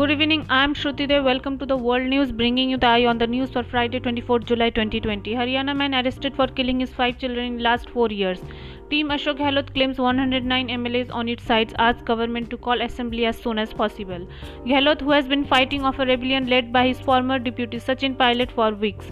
Good evening, I am Shruti Dev. Welcome to the World News, bringing you the eye on the news for Friday, 24 July 2020. Haryana man arrested for killing his five children in last four years. Team Ashok Gehlot claims 109 MLAs on its sides asks government to call assembly as soon as possible. Gehlot, who has been fighting off a rebellion led by his former deputy Sachin Pilot for weeks,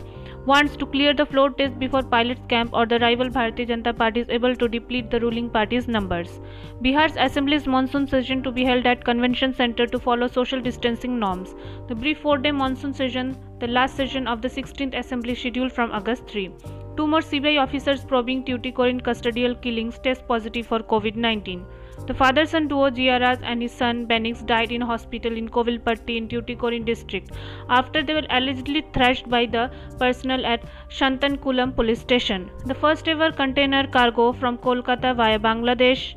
wants to clear the floor test before pilot's camp or the rival Bharatiya Janata Party is able to deplete the ruling party's numbers. Bihar's Assembly's monsoon session to be held at Convention Center to follow social distancing norms. The brief four-day monsoon session, the last session of the 16th Assembly scheduled from August 3. Two more CBI officers probing Tuticorin custodial killings test positive for COVID-19. The father-son duo Jayaraj and his son Benix died in hospital in Kovilpatti in Tuticorin district after they were allegedly thrashed by the personnel at Shantankulam police station. The first ever container cargo from Kolkata via Bangladesh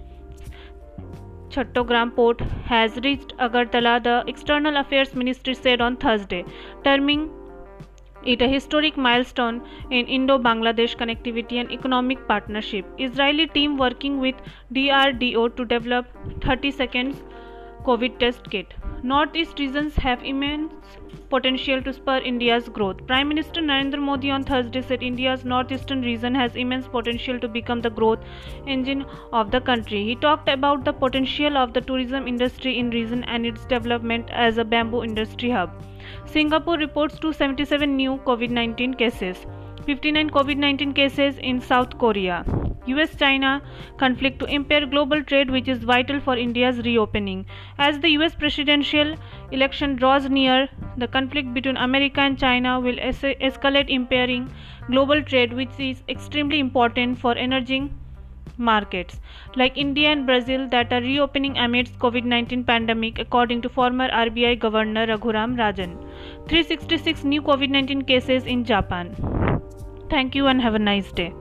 Chattogram port has reached Agartala, the External Affairs Ministry said on Thursday, terming it a historic milestone in Indo-Bangladesh connectivity and economic partnership. Israeli team working with DRDO to develop 30 seconds COVID test kit. Northeast regions have immense potential to spur India's growth. Prime Minister Narendra Modi on Thursday said India's northeastern region has immense potential to become the growth engine of the country. He talked about the potential of the tourism industry in region and its development as a bamboo industry hub. Singapore reports 277 new COVID-19 cases. 59 COVID 19 cases in South Korea. US China conflict to impair global trade, which is vital for India's reopening. As the US presidential election draws near, the conflict between America and China will es- escalate, impairing global trade, which is extremely important for emerging markets like India and Brazil that are reopening amidst COVID-19 pandemic according to former RBI governor Raghuram Rajan 366 new COVID-19 cases in Japan Thank you and have a nice day.